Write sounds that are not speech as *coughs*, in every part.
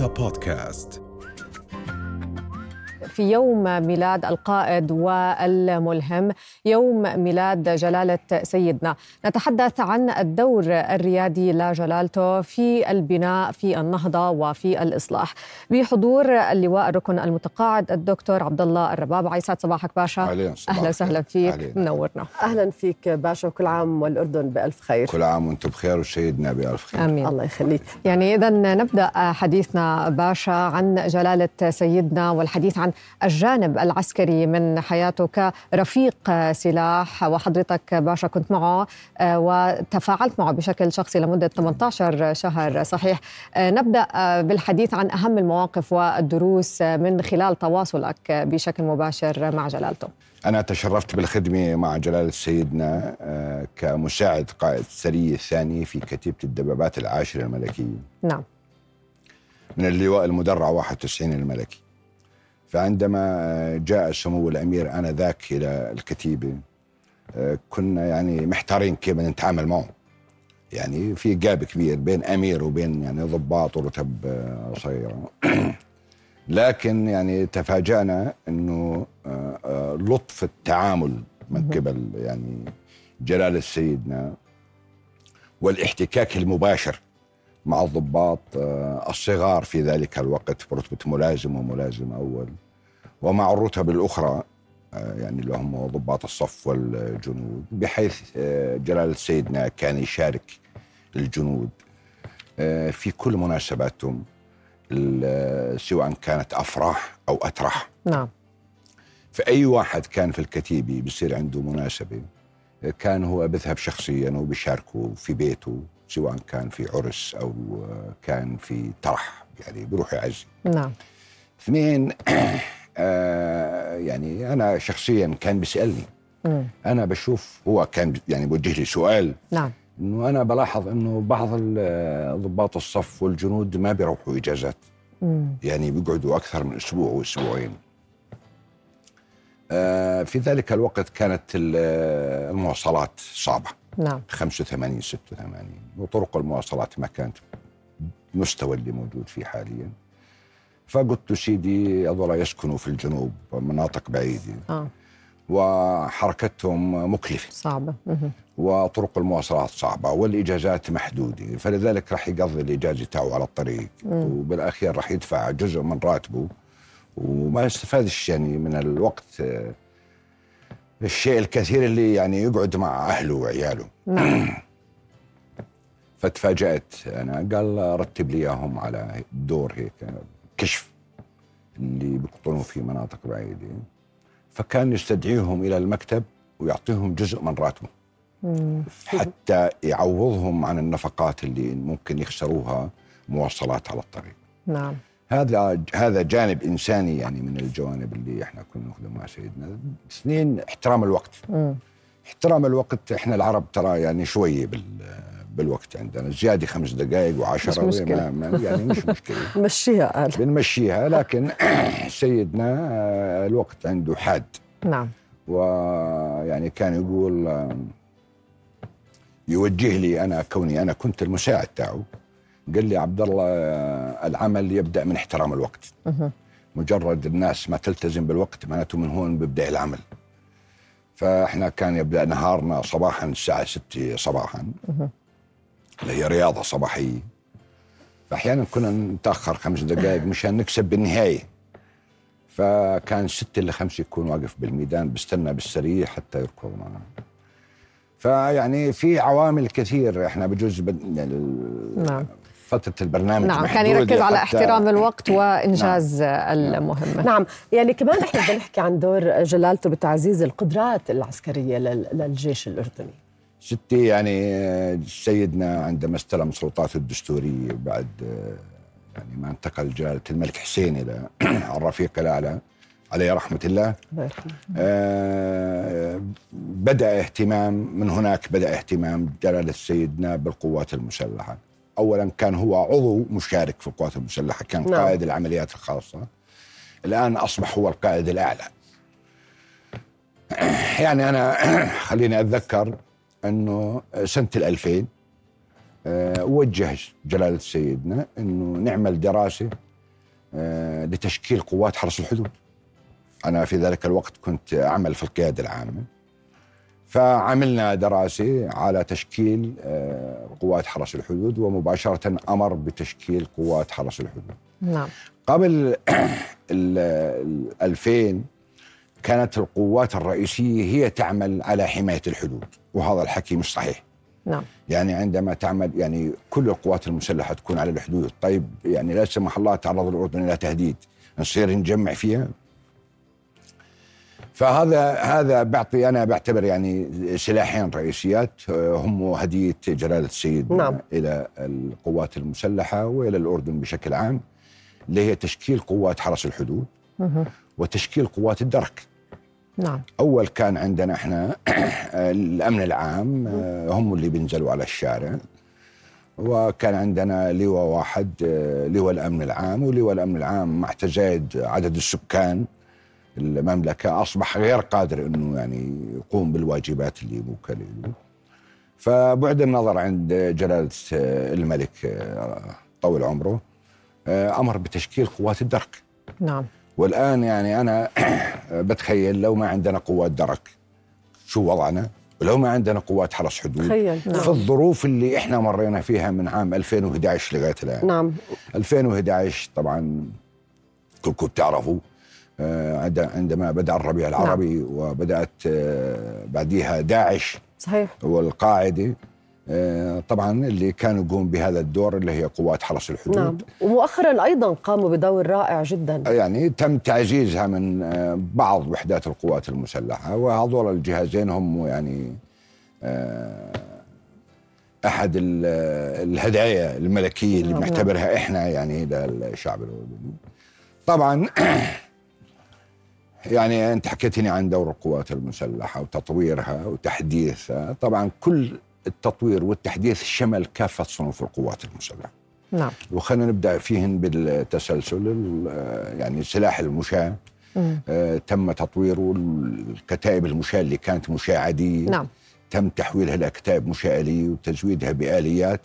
رؤيا بودكاست في يوم ميلاد القائد والملهم يوم ميلاد جلالة سيدنا. نتحدث عن الدور الريادي لجلالته في البناء في النهضة وفي الإصلاح. بحضور اللواء الركن المتقاعد الدكتور عبد الله الرباب. يسعد صباحك باشا. أهلا أهلا وسهلا فيك. منورنا. أهلا فيك باشا وكل عام والأردن بألف خير. كل عام وأنتم بخير وسيدنا بألف خير. آمين. الله يخليك. يعني إذا نبدأ حديثنا باشا عن جلالة سيدنا والحديث عن الجانب العسكري من حياته كرفيق سلاح وحضرتك باشا كنت معه آه، وتفاعلت معه بشكل شخصي لمدة 18 شهر. صحيح آه، نبدأ آه، بالحديث عن أهم المواقف والدروس من خلال تواصلك بشكل مباشر مع جلالته. أنا تشرفت بالخدمة مع جلالة سيدنا كمساعد قائد السرية الثاني في كتيبة الدبابات العاشرة الملكية. نعم. من اللواء المدرع 91 الملكي. فعندما جاء سمو الأمير آنذاك إلى الكتيبة آه، كنا يعني محتارين كيف بدنا نتعامل معه. يعني في جاب كبير بين أمير وبين يعني ضباط ورتب آه، صغيرة. *clears throat* لكن يعني تفاجأنا آه، آه، لطف التعامل من قبل يعني جلالة سيدنا والإحتكاك المباشر. مع الضباط آه، الصغار في ذلك الوقت برتبة ملازم وملازم أول. ومع الرتب الأخرى آه، يعني اللي هم ضباط الصف والجنود بحيث آه، جلالة سيدنا كان يشارك الجنود. في كل مناسباتهم سواء كانت أفراح أو أتراح. نعم. فأي واحد كان في الكتيبة بيصير عنده مناسبة كان هو بيذهب شخصيا وبيشاركه في بيته. سواء كان في عرس أو كان في طرح يعني بيروح يعزي نعم. اثنين *clears throat* آه يعني أنا شخصيا كان بيسألني. مم. أنا بشوف هو كان يعني بوجه لي سؤال. نعم. إنه أنا بلاحظ إنه بعض ال- ضباط الصف والجنود ما بيروحوا إجازات. مم. يعني بيقعدوا أكثر من أسبوع واسبوعين آه، في ذلك الوقت كانت ال- المواصلات صعبة. نعم. 85 86 وطرق المواصلات ما كانت مستوى اللي موجود فيه حاليا. فقلت له سيدي هذول يسكنوا في الجنوب مناطق بعيدة. آه. وحركتهم مكلفة. صعبة. مهم. وطرق المواصلات صعبة والإجازات محدودة. فلذلك راح يقضي الإجازة تاعه على الطريق. وبالأخير راح يدفع جزء من راتبه. وما يستفادش يعني من الوقت الشيء الكثير اللي يعني يقعد مع أهله وعياله. نعم. *clears throat* فتفاجأت. أنا قال رتب لي إياهم على دور هيك كشف اللي بيقطنوا في مناطق بعيدة. فكان يستدعيهم إلى المكتب ويعطيهم جزء من راتبه. حتى يعوضهم عن النفقات اللي ممكن يخسروها مواصلات على الطريق. نعم. هذا هذا جانب إنساني يعني من الجوانب اللي إحنا كنا ناخذها مع سيدنا. اثنين احترام الوقت. مم. احترام الوقت إحنا العرب ترى يعني شوية بال بالوقت عندنا. زيادة خمس دقائق وعشرة مش مشكلة. ما يعني مش مشكلة. *laughs* مشيها قال بنمشيها لكن *clears throat* سيدنا آه، الوقت عنده حاد. نعم. ويعني كان يقول يوجه لي أنا كوني أنا كنت المساعد تاعه قال لي عبد الله العمل يبدأ من احترام الوقت. مجرد الناس ما تلتزم بالوقت معناته من هون بيبدأ العمل. فإحنا كان يبدأ نهارنا صباحا الساعة 6 صباحا. اللي هي رياضة صباحية. فاحيانا كنا نتأخر خمس دقائق مشان نكسب بالنهاية. فكان ستة إلى خمسة يكون واقف بالميدان بستنى بالسرية حتى يركض معنا. فيعني في عوامل كثير إحنا بجوز بد... نعم. فترة البرنامج نعم كان يركز على احترام الوقت وإنجاز المهمة نعم يعني كمان إحنا بدنا نحكي عن دور جلالته بتعزيز القدرات العسكرية لل- للجيش الأردني. ستي يعني سيدنا عندما استلم سلطاته الدستورية بعد يعني ما انتقل جلالة الملك حسين إلى *clears throat* الرفيق الأعلى عليه رحمة الله. الله يرحمه. آه، بدأ اهتمام من هناك بدأ اهتمام جلالة سيدنا بالقوات المسلحة. أولا كان هو عضو مشارك في القوات المسلحة كان نعم. قائد العمليات الخاصة. الآن أصبح هو القائد الأعلى. *clears throat* يعني أنا *clears throat* خليني أتذكر أنه سنة الألفين آه، وجه جلالة سيدنا أنه نعمل دراسة آه، لتشكيل قوات حرس الحدود. أنا في ذلك الوقت كنت أعمل في القيادة العامة. فعملنا دراسة على تشكيل آه، قوات حرس الحدود ومباشرة أمر بتشكيل قوات حرس الحدود. نعم. قبل *coughs* ال 2000 كانت القوات الرئيسية هي تعمل على حماية الحدود وهذا الحكي مش صحيح. نعم. يعني عندما تعمل يعني كل القوات المسلحة تكون على الحدود. طيب يعني لا سمح الله تعرض الأردن إلى تهديد. نصير نجمع فيها؟ فهذا هذا بعطي أنا بعتبر يعني سلاحين رئيسيات آه، هم هدية جلالة السيد نعم. إلى القوات المسلحة وإلى الأردن بشكل عام اللي هي تشكيل قوات حرس الحدود. وتشكيل قوات الدرك نعم أول كان عندنا إحنا الأمن العام آه، هم اللي بينزلوا على الشارع وكان عندنا لواء واحد آه، لواء الأمن العام ولواء الأمن العام مع تزايد عدد السكان المملكة أصبح غير قادر إنه يعني يقوم بالواجبات اللي موكله له فبعد النظر عند جلالة آه، الملك آه، طول عمره آه، أمر بتشكيل قوات الدرك. نعم. والآن يعني أنا *clears throat* بتخيل لو ما عندنا قوات درك شو وضعنا؟ ولو ما عندنا قوات حرس حدود تخيل نعم. في الظروف اللي إحنا مرينا فيها من عام 2011 لغاية الآن. نعم. 2011 طبعا كلكم بتعرفوا عندما بدأ الربيع العربي وبدأت آه، بعديها داعش صحيح. والقاعده آه، طبعا اللي كانوا يقوم بهذا الدور اللي هي قوات حرس الحدود. نعم. ومؤخرا أيضا قاموا بدور رائع جدا. يعني تم تعزيزها من آه، بعض وحدات القوات المسلحة وهذول الجهازين هم يعني آه، أحد ال- الهدايا الملكية اللي نعم. بنعتبرها إحنا يعني للشعب الأردني. طبعا *clears throat* يعني أنت حكيتني عن دور القوات المسلحة وتطويرها وتحديثها. طبعا كل التطوير والتحديث شمل كافة صنوف القوات المسلحة. نعم. وخلينا نبدأ فيهن بالتسلسل ال- يعني سلاح المشاة. مم. آه، تم تطويره الكتائب المشاة اللي كانت مشاة عادية نعم. تم تحويلها إلى كتائب مشاة آلية وتزويدها بآليات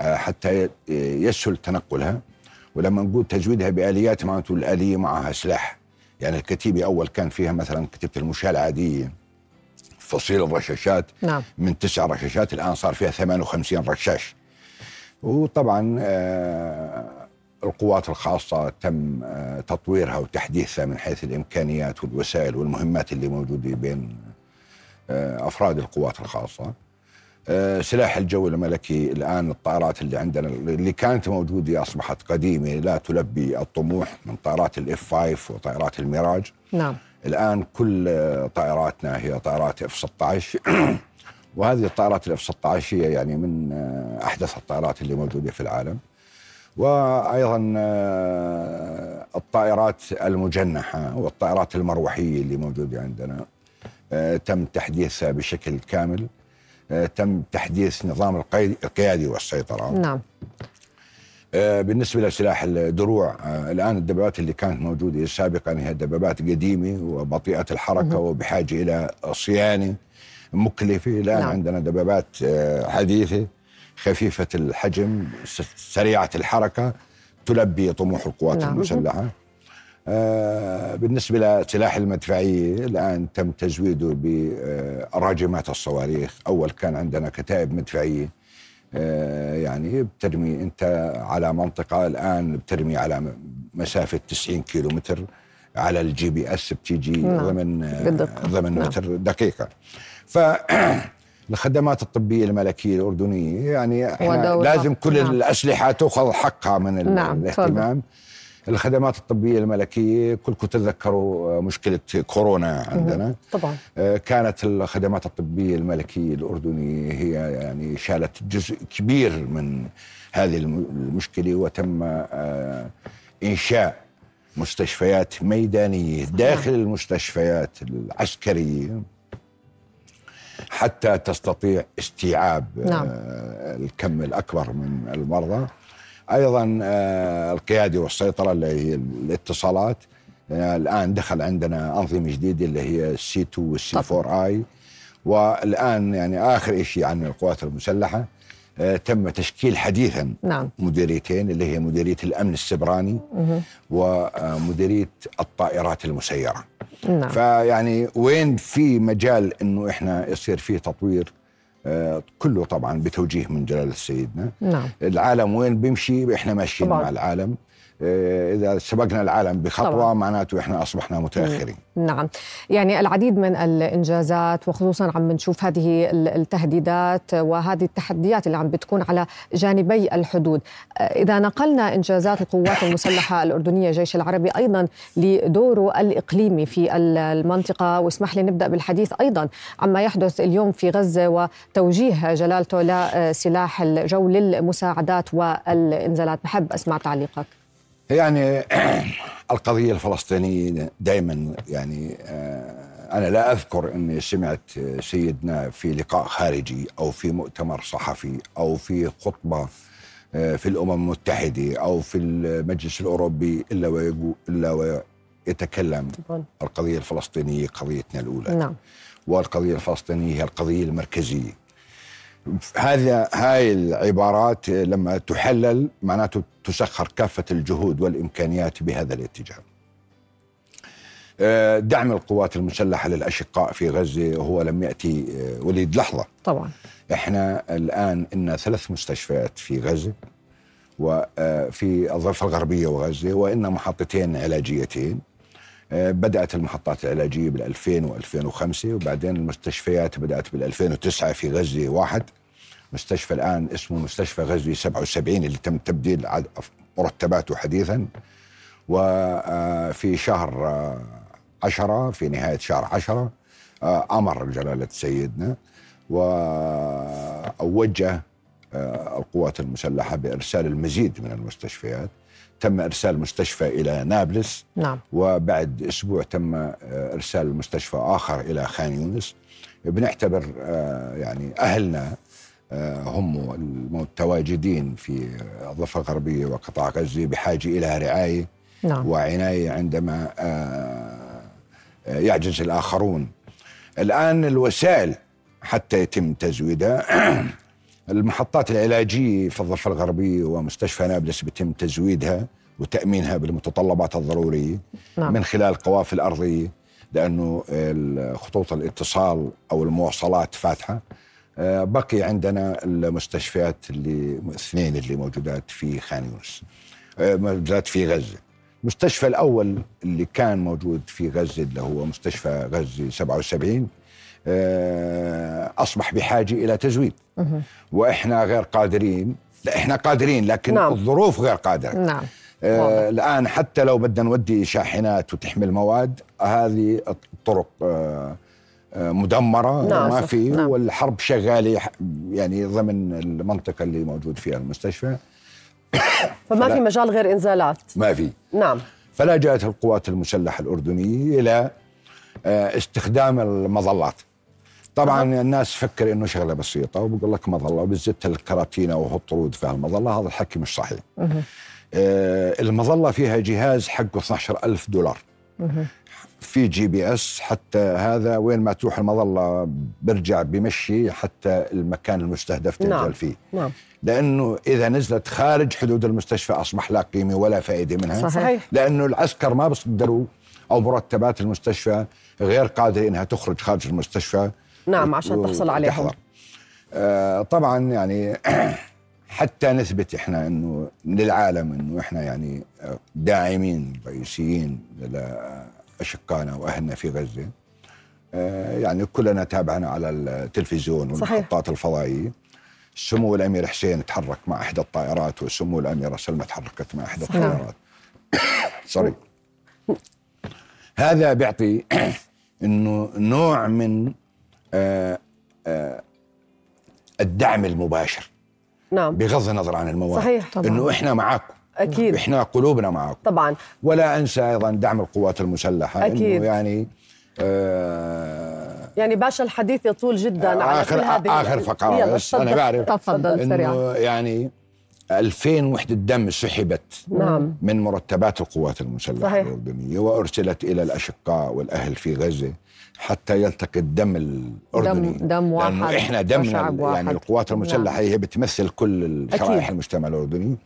آه، حتى يسهل تنقلها. ولما نقول تزويدها بآليات معناته الآلية معها سلاح. يعني الكتيبة أول كان فيها مثلا كتيبة المشاة العادية فصيل الرشاشات. نعم. من تسع رشاشات الآن صار فيها 58 رشاش. وطبعا آه، القوات الخاصة تم آه، تطويرها وتحديثها من حيث الإمكانيات والوسائل والمهمات اللي موجودة بين آه، أفراد القوات الخاصة. سلاح الجو الملكي الآن الطائرات اللي عندنا اللي كانت موجودة أصبحت قديمة لا تلبي الطموح من طائرات ال F 5 وطائرات الميراج. نعم. الآن كل آه، طائراتنا هي طائرات F 16 *clears throat* وهذه الطائرات ال F 16 هي يعني من آه، أحدث الطائرات اللي موجودة في العالم. وأيضا آه، الطائرات المجنحة والطائرات المروحية اللي موجودة عندنا آه، تم تحديثها بشكل كامل. آه، تم تحديث نظام القيادي والسيطرة. نعم. آه، بالنسبة لسلاح الدروع آه، الآن الدبابات اللي كانت موجودة سابقا هي دبابات قديمة وبطيئة الحركة وبحاجة إلى صيانة مكلفة. الآن نعم. عندنا دبابات آه، حديثة خفيفة الحجم سريعة الحركة تلبي طموح القوات نعم. المسلحة. آه، بالنسبة لسلاح المدفعية الآن تم تزويده براجمات الصواريخ أول كان عندنا كتائب مدفعية آه، يعني بترمي أنت على منطقة الآن بترمي على مسافة 90 كيلو متر على ال GPS بتيجي نعم. ضمن آه،. ضمن نعم. متر دقيقة ف *clears throat* الخدمات الطبية الملكية الأردنية يعني إحنا. لازم كل نعم. الأسلحة تأخذ حقها من نعم، الاهتمام الخدمات الطبية الملكية كلكم تتذكروا آه، مشكلة كورونا عندنا. طبعا. آه، كانت الخدمات الطبية الملكية الأردنية هي يعني شالت جزء كبير من هذه الم- المشكلة وتم آه، إنشاء مستشفيات ميدانية داخل المستشفيات العسكرية حتى تستطيع استيعاب نعم. الكم الأكبر من المرضى. أيضا آه، القيادة والسيطرة اللي هي الاتصالات آه، الآن دخل عندنا أنظمة جديدة اللي هي السي 2 والسي 4 آي. والآن يعني آخر شيء عن القوات المسلحة آه، تم تشكيل حديثا نعم. مديريتين اللي هي مديرية الأمن السبراني مهم. ومديريه الطائرات المسيرة. نعم. فيعني وين في مجال إنه إحنا يصير فيه تطوير كله طبعا بتوجيه من جلاله سيدنا نعم. العالم وين بيمشي؟ إحنا ماشيين طبعاً. مع العالم. آه، إذا سبقنا العالم بخطوة طبعاً. معناته إحنا أصبحنا متأخرين. نعم. يعني العديد من الإنجازات وخصوصا عم نشوف هذه ال- التهديدات وهذه التحديات اللي عم بتكون على جانبي الحدود. آه، إذا نقلنا إنجازات القوات المسلحة *laughs* الأردنية الجيش العربي أيضا لدوره الإقليمي في ال- المنطقة. واسمح لي نبدأ بالحديث أيضا عما يحدث اليوم في غزة وتوجيه جلالته لسلاح الجو للمساعدات والإنزالات. بحب أسمع تعليقك. يعني *clears throat* القضية الفلسطينية دائما يعني آه، أنا لا أذكر إني سمعت سيدنا في لقاء خارجي أو في مؤتمر صحفي أو في خطبة آه، في الأمم المتحدة أو في المجلس الأوروبي إلا ويقول إلا ويتكلم طبعاً. القضية الفلسطينية قضيتنا الأولى. نعم. والقضية الفلسطينية هي القضية المركزية. هذا هاي العبارات لما تحلل معناته تسخر كافة الجهود والإمكانيات بهذا الاتجاه. آه، دعم القوات المسلحة للأشقاء في غزة هو لم يأتي آه، وليد لحظة، طبعا إحنا الآن إن ثلاث مستشفيات في غزة وفي الضفه الغربية وغزة وإن محطتين علاجيتين آه، بدأت المحطات العلاجية بال 2000 و2005 وبعدين المستشفيات بدأت بال 2009 في غزة واحد. مستشفى الآن اسمه مستشفى غزة 77 اللي تم تبديل مرتباته حديثا. وفي شهر آه، عشرة في نهاية شهر عشرة آه، أمر جلالة سيدنا ووجه آه، القوات المسلحة بإرسال المزيد من المستشفيات. تم إرسال مستشفى إلى نابلس. نعم. وبعد أسبوع تم آه، إرسال مستشفى آخر إلى خان يونس. بنعتبر آه، يعني أهلنا آه، هم المتواجدين في الضفة الغربية وقطاع غزة بحاجة إلى رعاية نعم. وعناية عندما يعجز الآخرون. الآن الوسائل حتى يتم تزويدها. *clears throat* المحطات العلاجية في الضفه الغربيه ومستشفى نابلس بيتم تزويدها وتأمينها بالمتطلبات الضرورية نعم. من خلال قوافل ارضيه لأنه خطوط الاتصال أو المواصلات فاتحة. آه، بقي عندنا المستشفيات اللي اثنين اللي موجودات في خان يونس. آه، موجودات في غزة. المستشفى الأول اللي كان موجود في غزة اللي هو مستشفى غزة 77 آه، أصبح بحاجة إلى تزويد. وإحنا غير قادرين. لا إحنا قادرين لكن نعم. الظروف غير قادرة. نعم. آه الآن حتى لو بدنا نودي شاحنات وتحمل مواد هذه الطرق آه آه مدمرة نعم، ما. في نعم. والحرب شغالة ح- يعني ضمن المنطقة اللي موجود فيها المستشفى. *coughs* فما في مجال غير إنزالات. ما في. نعم. فلا جاءت القوات المسلحة الأردنية إلى آه، استخدام المظلات. طبعا الناس فكر إنه شغلة بسيطة وبقول لك مظلة وبزت الكراتينة وحط رود في المظلة هذا الحكي مش صحيح. آه، المظلة فيها جهاز حقه 12000 دولار. في جي بي اس حتى هذا وين ما تروح المظلة برجع بمشي حتى المكان المستهدف تنزل نعم. فيه نعم لأنه إذا نزلت خارج حدود المستشفى أصبح لا قيمة ولا فائدة منها صحيح. لأنه العسكر ما بيصدروا أو مرتبات المستشفى غير قادرة إنها تخرج خارج المستشفى نعم عشان تحصل عليهم وتحضر. آه طبعا يعني *clears throat* حتى نثبت إحنا إنه للعالم إنه إحنا يعني آه، داعمين رئيسيين لاشقائنا وأهلنا في غزة آه يعني كلنا تابعنا على التلفزيون. والمحطات الفضائية سمو الأمير حسين تحرك مع إحدى الطائرات وسمو الأميرة سلمى تحركت مع إحدى صحيح. الطائرات *coughs* سوري هذا بيعطي *clears throat* إنه نوع من الدعم المباشر. نعم. بغض النظر عن المواد صحيح طبعاً. إنه إحنا معاكم. أكيد. إحنا قلوبنا معاكم. طبعا. ولا أنسى أيضا دعم القوات المسلحة. أكيد. انه يعني آه يعني باشا الحديث يطول جدا على اخر كل هذه آخر فقرة يلا بس. أنا. بعرف تفضل سريعا. يعني 2000 وحدة دم سحبت نعم من مرتبات القوات المسلحة صحيح. الأردنية وأرسلت إلى الأشقاء والأهل في غزة حتى يلتقي الدم الأردني دم دم واحد لأنه إحنا دمنا يعني. القوات المسلحة هي بتمثل كل أكيد. المجتمع الأردني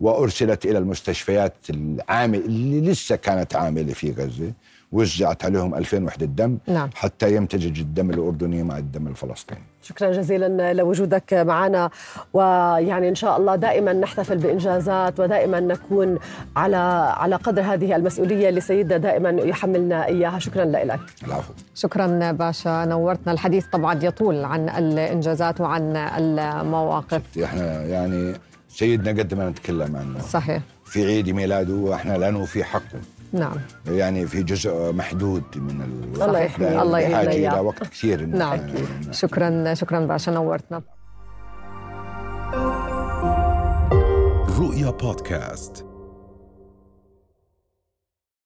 وأرسلت إلى المستشفيات العامل اللي لسه كانت عاملة في غزة وزعت عليهم 2000 وحدة دم نعم. حتى يمتزج الدم الأردني مع الدم الفلسطيني. شكرا جزيلا لوجودك معنا. ويعني إن شاء الله دائما نحتفل بإنجازات ودائما نكون على على قدر هذه المسؤولية اللي سيدنا دائما يحملنا إياها. شكرا لك. العفو. شكرا باشا نورتنا. الحديث طبعا يطول عن الإنجازات وعن المواقف. إحنا يعني سيدنا قد ما نتكلم عنه. صحيح. في عيد ميلاده وإحنا لا نوفي حقه. نعم يعني في جزء محدود من ال الله يحميه. لأن الله بحاجه يحميه. إلى وقت كثير إن نعم. إحنا- شكرا شكرا باشا نورتنا رؤيا بودكاست